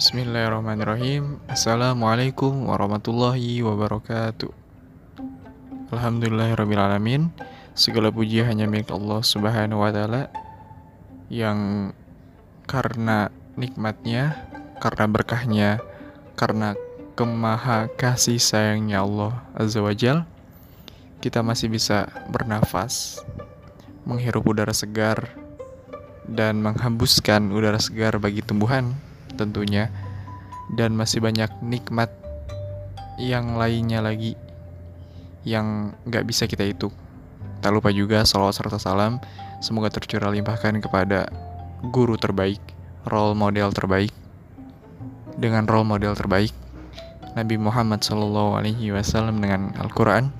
Bismillahirrahmanirrahim. Assalamualaikum warahmatullahi wabarakatuh. Alhamdulillahirrahmanirrahim Segala puji hanya milik Allah subhanahu wa ta'ala Yang karena nikmatnya Karena berkahnya Karena kemaha kasih sayangnya Allah Azza wa Jal Kita masih bisa bernafas Menghirup udara segar Dan menghembuskan udara segar bagi tumbuhan tentunya dan masih banyak nikmat yang lainnya lagi yang nggak bisa kita hitung. Tak lupa juga salawat serta salam semoga tercurah limpahkan kepada guru terbaik, role model terbaik dengan role model terbaik Nabi Muhammad Shallallahu Alaihi Wasallam dengan Al-Quran.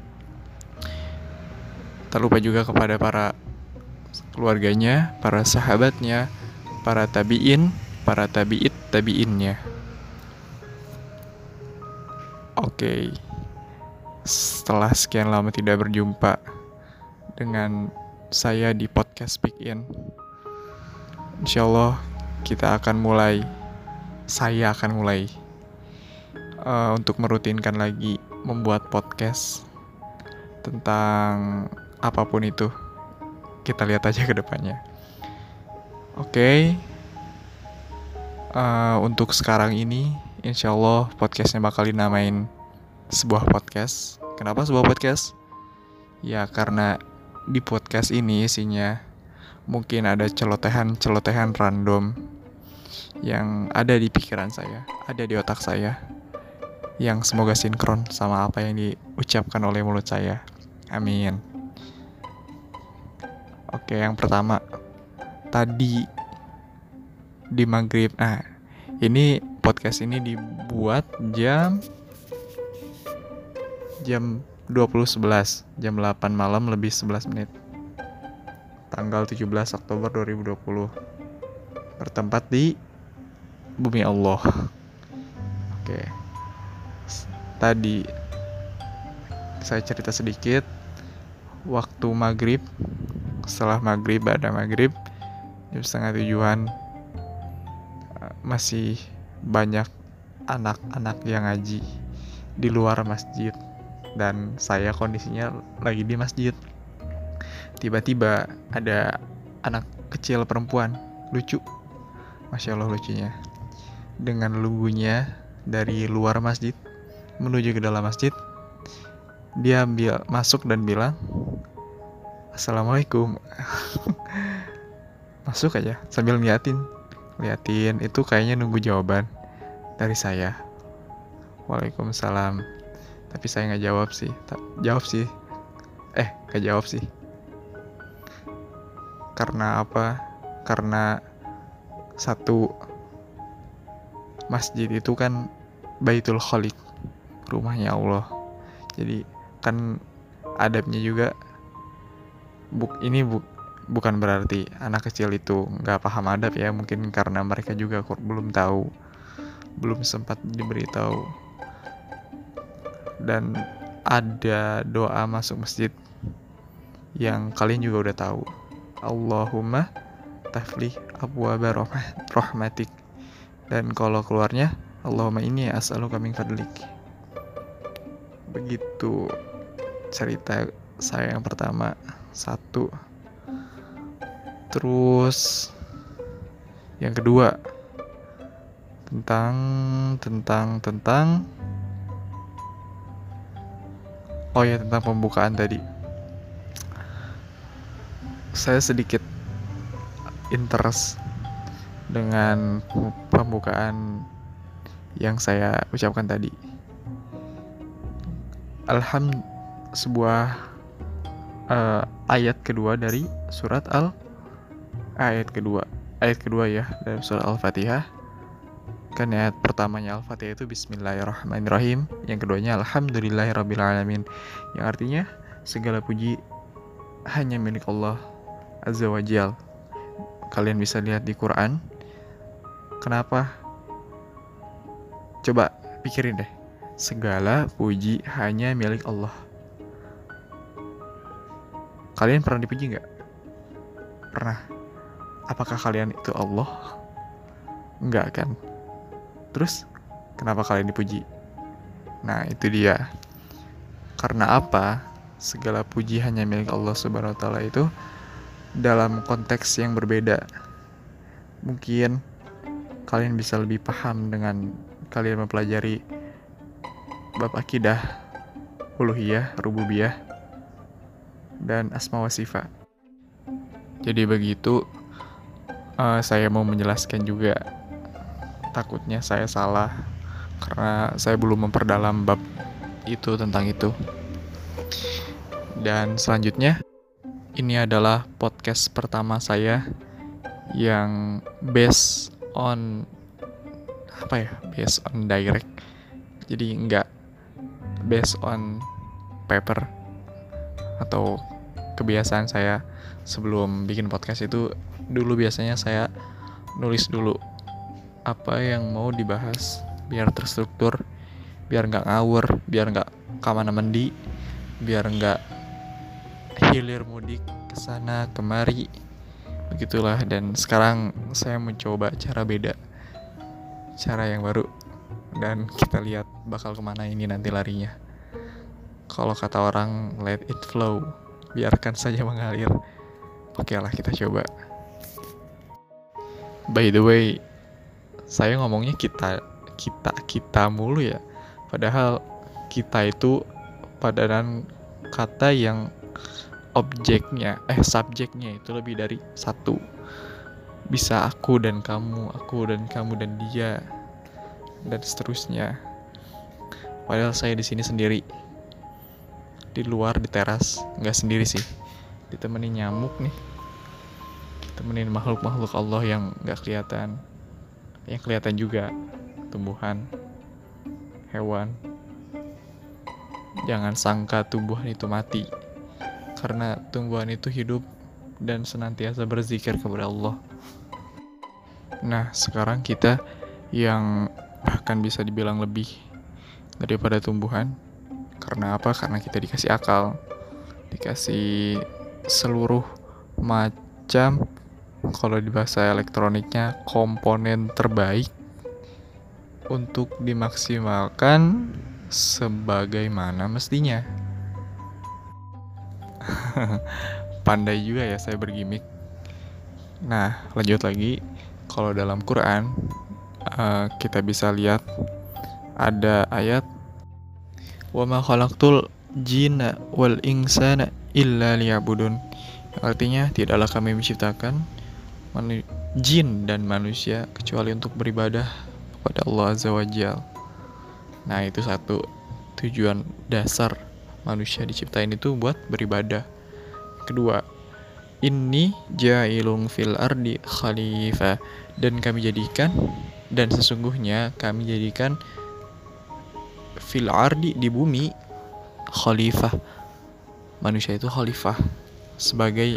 Tak lupa juga kepada para keluarganya, para sahabatnya, para tabiin, para tabiit tabiinnya. Oke, setelah sekian lama tidak berjumpa dengan saya di podcast Speak In, insya Allah kita akan mulai, saya akan mulai uh, untuk merutinkan lagi membuat podcast tentang apa pun itu. Kita lihat aja ke depannya. Oke, okay, uh, untuk sekarang ini insya Allah podcastnya bakal dinamain sebuah podcast kenapa sebuah podcast ya karena di podcast ini isinya mungkin ada celotehan-celotehan random yang ada di pikiran saya, ada di otak saya, yang semoga sinkron sama apa yang diucapkan oleh mulut saya. Amin. Oke, yang pertama, tadi di maghrib. Nah, ini podcast ini dibuat jam jam 20.11 jam 8 malam lebih 11 menit. Tanggal 17 Oktober 2020 bertempat di bumi Allah. Oke. Tadi saya cerita sedikit. Waktu maghrib setelah maghrib ada maghrib jam setengah tujuan masih banyak anak-anak yang ngaji di luar masjid dan saya kondisinya lagi di masjid. Tiba-tiba ada anak kecil perempuan lucu, masya Allah lucunya, dengan lugunya dari luar masjid menuju ke dalam masjid. Dia ambil masuk dan bilang, Assalamualaikum. masuk aja sambil ngeliatin liatin itu kayaknya nunggu jawaban dari saya. Waalaikumsalam. Tapi saya nggak jawab sih. Tak jawab sih. Eh nggak jawab sih. Karena apa? Karena satu masjid itu kan Baitul Khaliq rumahnya Allah. Jadi kan adabnya juga buk ini buk bukan berarti anak kecil itu nggak paham adab ya mungkin karena mereka juga belum tahu belum sempat diberitahu. Dan ada doa masuk masjid yang kalian juga udah tahu. Allahumma taflih abu rahmatik. Dan kalau keluarnya Allahumma ini as'aluka min fadlik. Begitu cerita saya yang pertama. Satu Terus yang kedua tentang tentang tentang Oh ya tentang pembukaan tadi. Saya sedikit interest dengan pembukaan yang saya ucapkan tadi. Alham sebuah uh, ayat kedua dari surat Al ayat kedua. Ayat kedua ya dalam surah Al-Fatihah. Kan ayat pertamanya Al-Fatihah itu Bismillahirrahmanirrahim. Yang keduanya Alhamdulillahirrabbilalamin. Yang artinya segala puji hanya milik Allah Azza wa Jal. Kalian bisa lihat di Quran. Kenapa? Coba pikirin deh. Segala puji hanya milik Allah. Kalian pernah dipuji nggak? Pernah apakah kalian itu Allah? Enggak kan? Terus kenapa kalian dipuji? Nah, itu dia. Karena apa? Segala puji hanya milik Allah Subhanahu wa taala itu dalam konteks yang berbeda. Mungkin kalian bisa lebih paham dengan kalian mempelajari bab akidah, uluhiyah, rububiyah, dan asma wa sifat. Jadi begitu uh, saya mau menjelaskan juga takutnya saya salah karena saya belum memperdalam bab itu tentang itu. Dan selanjutnya ini adalah podcast pertama saya yang based on apa ya based on direct jadi nggak based on paper atau kebiasaan saya sebelum bikin podcast itu dulu biasanya saya nulis dulu apa yang mau dibahas biar terstruktur biar nggak ngawur biar nggak kamana mandi biar nggak hilir mudik ke sana kemari begitulah. Dan sekarang saya mencoba cara beda cara yang baru. Dan kita lihat bakal ke mana ini nanti larinya. Kalau kata orang let it flow. Biarkan saja mengalir. Oke lah kita coba by the way saya ngomongnya kita kita kita mulu ya. Padahal kita itu padanan kata yang objeknya eh subjeknya itu lebih dari satu. Bisa aku dan kamu aku dan kamu dan dia dan seterusnya. Padahal saya di sini sendiri. Di luar di teras. Nggak sendiri sih. Ditemenin nyamuk nih temenin makhluk-makhluk Allah yang nggak kelihatan yang kelihatan juga tumbuhan hewan jangan sangka tumbuhan itu mati karena tumbuhan itu hidup dan senantiasa berzikir kepada Allah. Nah, sekarang kita yang bahkan bisa dibilang lebih daripada tumbuhan. Karena apa? Karena kita dikasih akal, dikasih seluruh macam kalau di bahasa elektroniknya komponen terbaik untuk dimaksimalkan sebagaimana mestinya. Pandai juga ya saya bergimik. Nah, lanjut lagi. Kalau dalam Quran, uh, kita bisa lihat ada ayat wa ma khalaqtul jinna wal insana illa liya'budun. Artinya, tidaklah kami menciptakan jin dan manusia kecuali untuk beribadah kepada Allah Azza wa Jal. Nah, itu satu tujuan dasar manusia diciptain itu buat beribadah. Kedua, ini jailung fil ardi khalifah dan kami jadikan dan sesungguhnya kami jadikan fil ardi di bumi khalifah. Manusia itu khalifah sebagai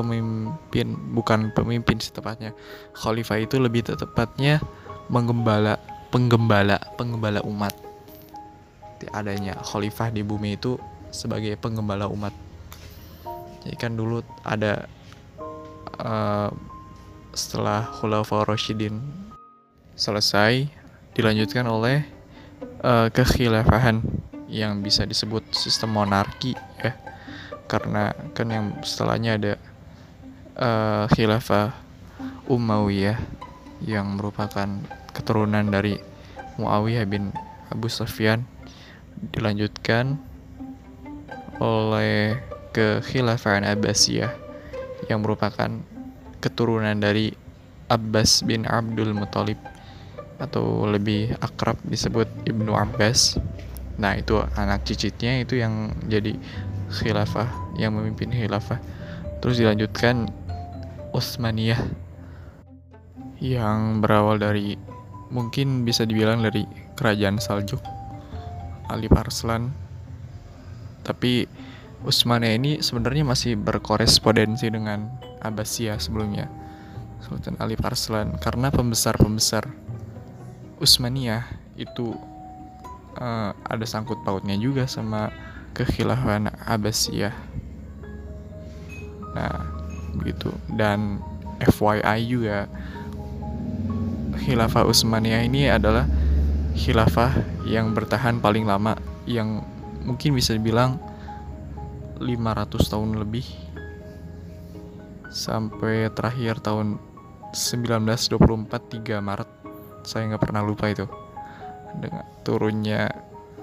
pemimpin bukan pemimpin setepatnya. Khalifah itu lebih tepatnya menggembala, penggembala, penggembala umat adanya khalifah di bumi itu sebagai penggembala umat. Jadi kan dulu ada uh, setelah Khulafa Rashidin selesai dilanjutkan oleh uh, kekhilafahan yang bisa disebut sistem monarki ya. Karena kan yang setelahnya ada uh, khilafah Umayyah yang merupakan keturunan dari Muawiyah bin Abu Sufyan dilanjutkan oleh kekhilafan Abbasiyah yang merupakan keturunan dari Abbas bin Abdul Muthalib atau lebih akrab disebut Ibnu Abbas. Nah, itu anak cicitnya itu yang jadi khilafah, yang memimpin khilafah. Terus dilanjutkan Utsmaniyah yang berawal dari mungkin bisa dibilang dari kerajaan Saljuk Ali Parslan tapi Usmania ini sebenarnya masih berkorespondensi dengan Abbasiyah sebelumnya Sultan Ali Parslan karena pembesar-pembesar Utsmaniyah itu uh, ada sangkut pautnya juga sama kekhilafan Abbasiyah. Nah, begitu. Dan FYI juga khilafah Utsmaniyah ini adalah khilafah yang bertahan paling lama yang mungkin bisa dibilang 500 tahun lebih sampai terakhir tahun 1924 3 Maret saya nggak pernah lupa itu dengan turunnya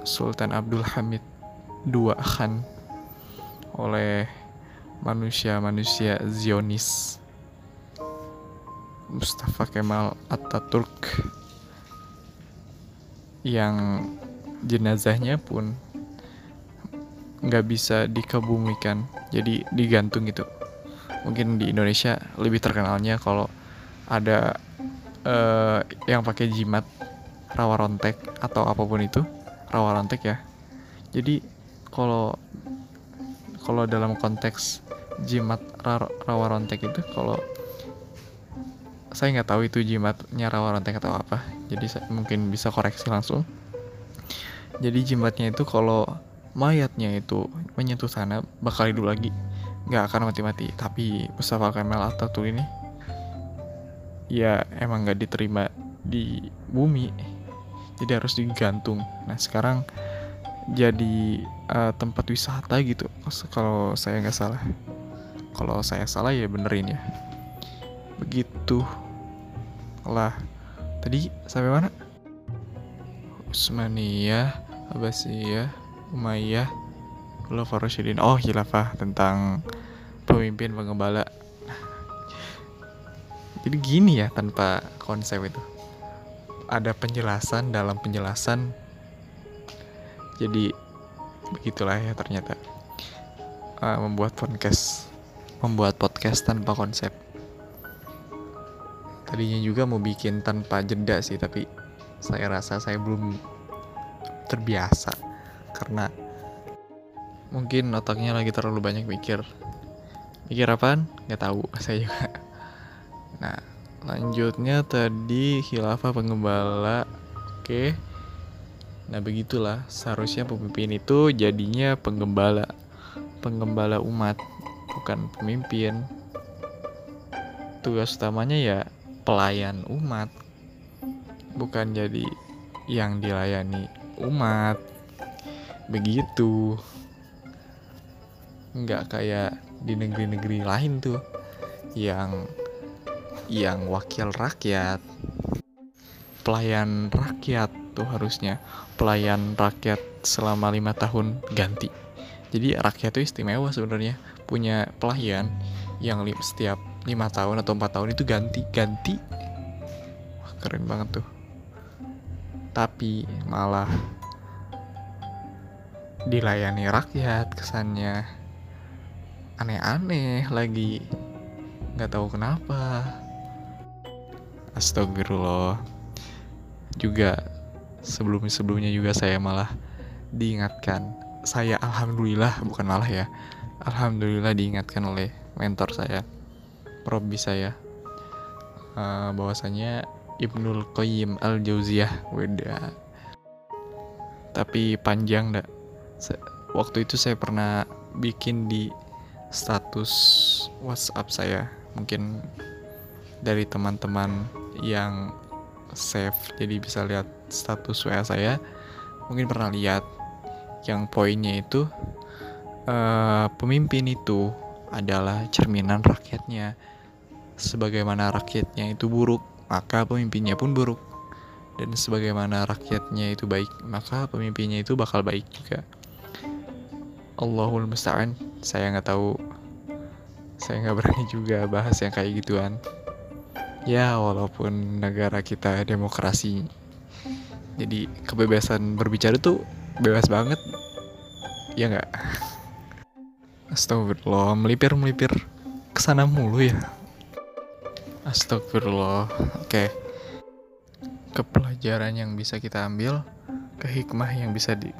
Sultan Abdul Hamid II Khan oleh manusia-manusia Zionis. Mustafa Kemal Ataturk yang jenazahnya pun nggak bisa dikebumikan jadi digantung gitu. Mungkin di Indonesia lebih terkenalnya kalau ada uh, yang pakai jimat rawa rontek atau apa pun itu rawa rontek ya. Jadi kalau kalau dalam konteks jimat rawa rontek itu kalau saya nggak tahu itu jimatnya rawa rontek atau apa jadi saya mungkin bisa koreksi langsung. Jadi jimatnya itu kalau mayatnya itu menyentuh sana bakal hidup lagi nggak akan mati-mati. Tapi Mustafa Kemal Atatürk ini ya emang nggak diterima di bumi jadi harus digantung. Nah sekarang jadi uh, tempat wisata gitu. Kalau saya nggak salah. Kalau saya salah ya benerin ya. Begitu lah. Tadi sampai mana? Usmaniyah Abbasiyah Umayyah Khulafaur Rasyidin. Oh khilafah tentang pemimpin pengembala. Jadi gini ya tanpa konsep itu. Ada penjelasan dalam penjelasan jadi begitulah ya ternyata. Uh, membuat podcast. Membuat podcast tanpa konsep. Tadinya juga mau bikin tanpa jeda sih tapi saya rasa saya belum terbiasa. Karena mungkin otaknya lagi terlalu banyak mikir. Mikir apaan? Nggak tahu saya juga. Nah lanjutnya tadi khilafah pengembala oke nah begitulah. Seharusnya pemimpin itu jadinya penggembala. Penggembala umat bukan pemimpin. Tugas utamanya ya pelayan umat bukan jadi yang dilayani umat. Begitu. Nggak kayak di negeri-negeri lain tuh yang yang wakil rakyat. Pelayan rakyat tuh harusnya pelayan rakyat selama lima tahun ganti. Jadi rakyat tuh istimewa sebenarnya punya pelayan yang setiap lima tahun atau empat tahun itu ganti ganti. Wah, keren banget tuh. Tapi malah dilayani rakyat kesannya aneh-aneh lagi. Nggak tahu kenapa. Astagfirullah. Juga sebelum sebelumnya juga saya malah diingatkan. Saya alhamdulillah bukan malah ya alhamdulillah diingatkan oleh mentor saya Robi saya. Uh, bahwasanya Ibnul Qayyim al Jauziyah weda. Tapi panjang dak. Waktu itu saya pernah bikin di status WhatsApp saya. Mungkin dari teman-teman yang save jadi bisa lihat status WA saya mungkin pernah lihat yang poinnya itu uh, pemimpin itu adalah cerminan rakyatnya. Sebagaimana rakyatnya itu buruk maka pemimpinnya pun buruk. Dan sebagaimana rakyatnya itu baik maka pemimpinnya itu bakal baik juga. Allahul musta'an. Saya nggak tahu. Saya nggak berani juga bahas yang kayak gituan. Ya walaupun negara kita demokrasi jadi kebebasan berbicara tuh bebas banget. Ya nggak? Astagfirullah melipir melipir ke sana mulu ya? Astagfirullah oke. Kepelajaran yang bisa kita ambil kehikmah yang bisa di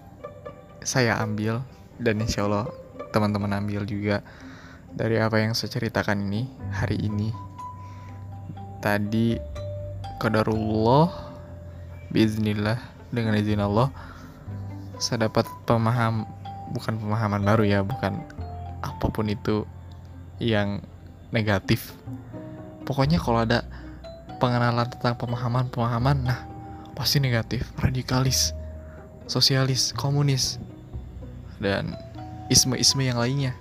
saya ambil dan insya Allah teman-teman ambil juga dari apa yang saya ceritakan ini hari ini. Tadi qadarullah biiznillah dengan izin Allah saya dapat pemaham bukan pemahaman baru ya bukan apa pun itu yang negatif. Pokoknya kalau ada pengenalan tentang pemahaman-pemahaman nah pasti negatif radikalis sosialis komunis dan isme-isme yang lainnya.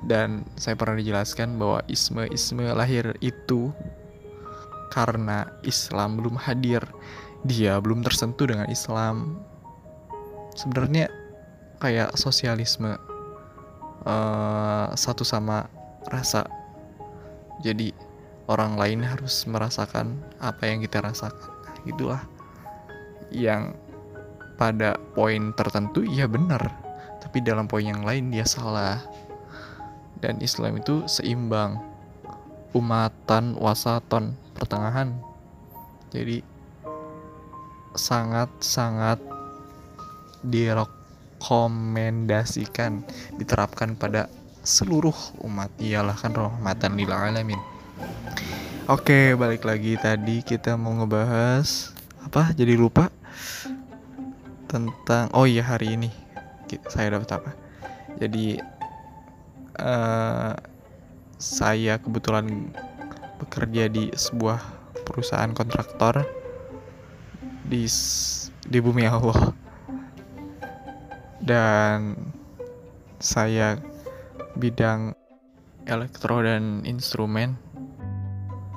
Dan saya pernah dijelaskan bahwa isme-isme lahir itu karena Islam belum hadir. Dia belum tersentuh dengan Islam. Sebenarnya kayak sosialisme uh, satu sama rasa. Jadi orang lain harus merasakan apa yang kita rasakan. Itulah yang pada poin tertentu ya benar. Tapi dalam poin yang lain dia salah. Dan Islam itu seimbang. Umatan wasaton pertengahan. Jadi sangat-sangat direkomendasikan diterapkan pada seluruh umat. Ialah kan rahmatan lil alamin. Oke, balik lagi tadi kita mau ngebahas apa? Jadi lupa? Tentang oh iya hari ini. Saya dapat apa? Jadi uh, saya kebetulan bekerja di sebuah perusahaan kontraktor di di bumi Allah. Dan saya bidang elektro dan instrumen.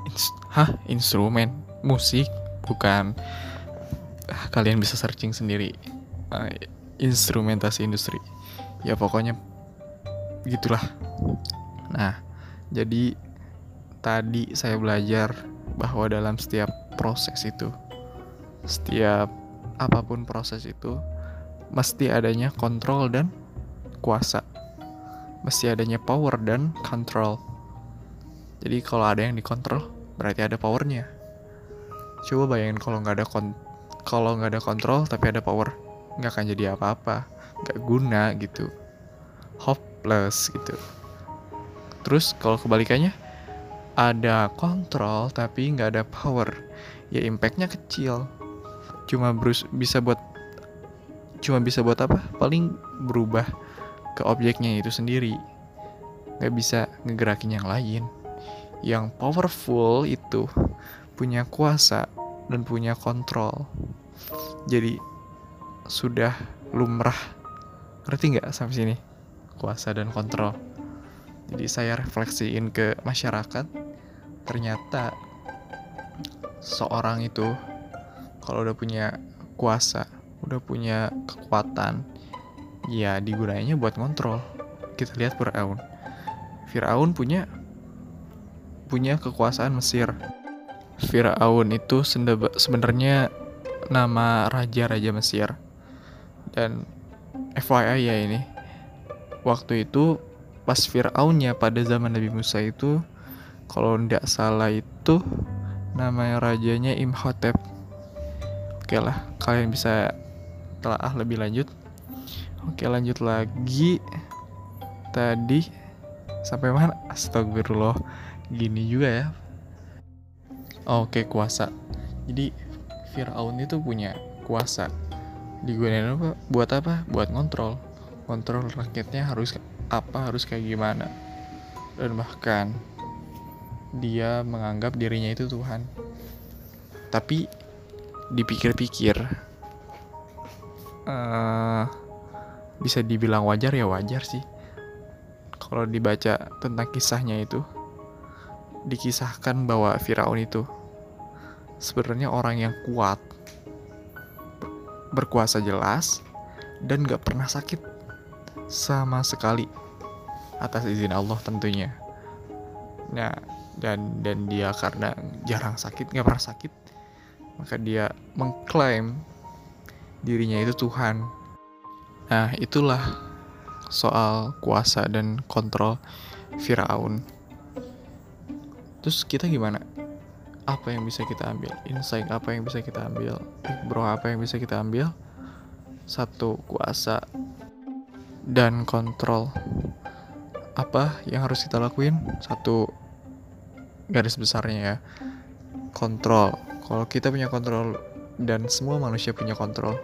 Inst hah? Instrumen? Musik? Bukan. Ah, kalian bisa searching sendiri. Uh, instrumentasi industri. Ya pokoknya gitulah. Nah jadi tadi saya belajar bahwa dalam setiap proses itu setiap apa pun proses itu mesti adanya kontrol dan kuasa. Mesti adanya power dan control. Jadi kalau ada yang dikontrol berarti ada powernya. Coba bayangin kalau nggak ada kon kalau nggak ada kontrol tapi ada power nggak akan jadi apa-apa nggak guna gitu. Hopeless gitu. Terus kalau kebalikannya ada kontrol tapi nggak ada power, ya impactnya kecil. Cuma berus bisa buat cuma bisa buat apa? Paling berubah ke objeknya itu sendiri. Nggak bisa ngegerakin yang lain. Yang powerful itu punya kuasa dan punya kontrol. Jadi sudah lumrah. Ngerti nggak sampai sini? kuasa dan kontrol. Jadi saya refleksiin ke masyarakat, ternyata seorang itu kalau udah punya kuasa, udah punya kekuatan, ya digunainya buat kontrol. Kita lihat Fir'aun. Fir'aun punya punya kekuasaan Mesir. Fir'aun itu sebenarnya nama raja-raja Mesir. Dan FYI ya ini, waktu itu pas Fir'aunnya pada zaman Nabi Musa itu kalau tidak salah itu namanya rajanya Imhotep. Oke lah kalian bisa telah lebih lanjut. Oke lanjut lagi. Tadi sampai mana? Astagfirullah gini juga ya. Oke kuasa. Jadi Fir'aun itu punya kuasa. Digunakan apa? Buat apa? Buat ngontrol. Kontrol rakyatnya harus apa harus kayak gimana. Dan bahkan dia menganggap dirinya itu Tuhan tapi dipikir-pikir uh, bisa dibilang wajar ya wajar sih kalau dibaca tentang kisahnya itu dikisahkan bahwa Firaun itu sebenarnya orang yang kuat berkuasa jelas dan gak pernah sakit sama sekali atas izin Allah tentunya. Nah, dan dan dia karena jarang sakit, nggak pernah sakit, maka dia mengklaim dirinya itu Tuhan. Nah, itulah soal kuasa dan kontrol Firaun. Terus kita gimana? Apa yang bisa kita ambil? Insight apa yang bisa kita ambil? Bro, apa yang bisa kita ambil? Satu, kuasa dan kontrol apa yang harus kita lakuin satu garis besarnya ya. Kontrol. Kalau kita punya kontrol dan semua manusia punya kontrol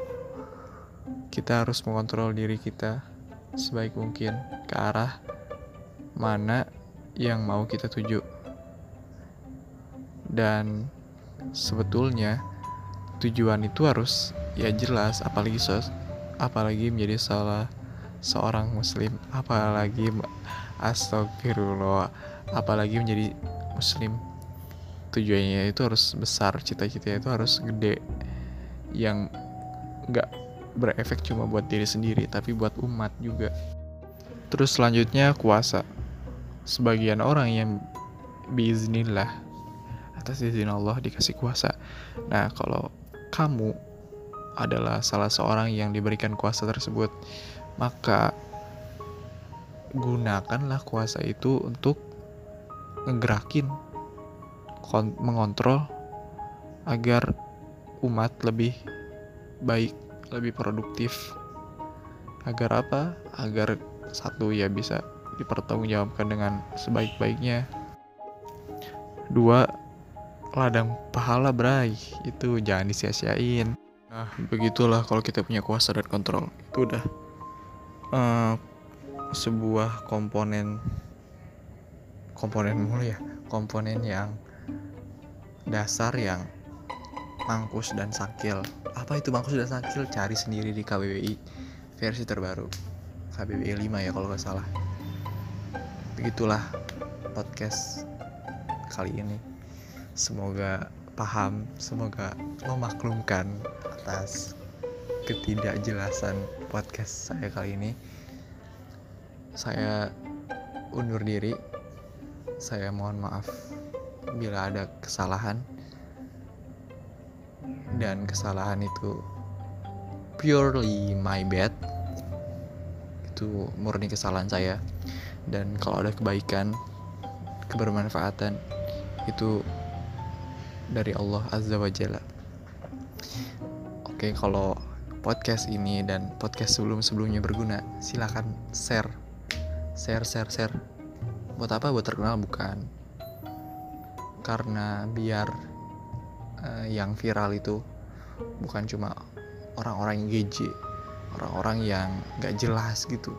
kita harus mengontrol diri kita sebaik mungkin ke arah mana yang mau kita tuju. Dan sebetulnya tujuan itu harus ya jelas apalagi sos apalagi menjadi salah seorang muslim apalagi astagfirullah apalagi menjadi muslim. Tujuannya itu harus besar cita-citanya itu harus gede yang nggak berefek cuma buat diri sendiri tapi buat umat juga. Terus selanjutnya kuasa. Sebagian orang yang biiznillah atas izin Allah dikasih kuasa. Nah kalau kamu adalah salah seorang yang diberikan kuasa tersebut, maka gunakanlah kuasa itu untuk ngegerakin, mengontrol agar umat lebih baik, lebih produktif. Agar apa? Agar satu ya bisa dipertanggungjawabkan dengan sebaik-baiknya. Dua, ladang pahala berai itu jangan disia-siain. Nah, begitulah kalau kita punya kuasa dan kontrol. Itu udah uh, sebuah komponen komponen mulu ya, komponen yang dasar yang mangkus dan sakil. Apa itu mangkus dan sakil? Cari sendiri di KBBI versi terbaru. KBBI 5 ya kalau nggak salah. Begitulah podcast kali ini. Semoga paham, semoga memaklumkan atas ketidakjelasan podcast saya kali ini. Saya undur diri. Saya mohon maaf bila ada kesalahan. Dan kesalahan itu purely my bad. Itu murni kesalahan saya. Dan kalau ada kebaikan, kebermanfaatan itu dari Allah Azza wa Jalla. Oke, kalau podcast ini dan podcast sebelum-sebelumnya berguna, silakan share. Share, share, share. Buat apa? Buat terkenal bukan. Karena biar uh, yang viral itu bukan cuma orang-orang yang geje, orang-orang yang gak jelas gitu.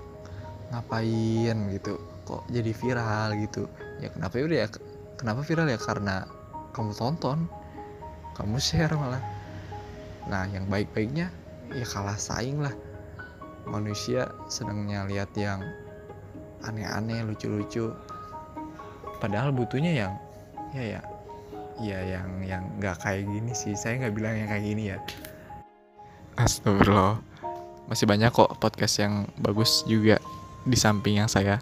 Ngapain gitu? Kok jadi viral gitu? Ya kenapa ya udah ya? Kenapa viral ya? Karena kamu tonton, kamu share malah Nah, yang baik-baiknya ya kalah saing lah. Manusia senangnya lihat yang aneh-aneh, lucu-lucu. Padahal butuhnya yang ya ya ya yang yang nggak kayak gini sih. Saya nggak bilang yang kayak gini ya. Astagfirullah. Masih banyak kok podcast yang bagus juga di samping yang saya.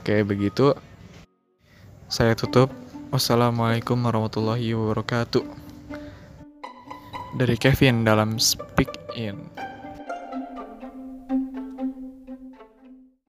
Oke, begitu. Saya tutup. Wassalamualaikum warahmatullahi wabarakatuh dari Kevin dalam Speak In.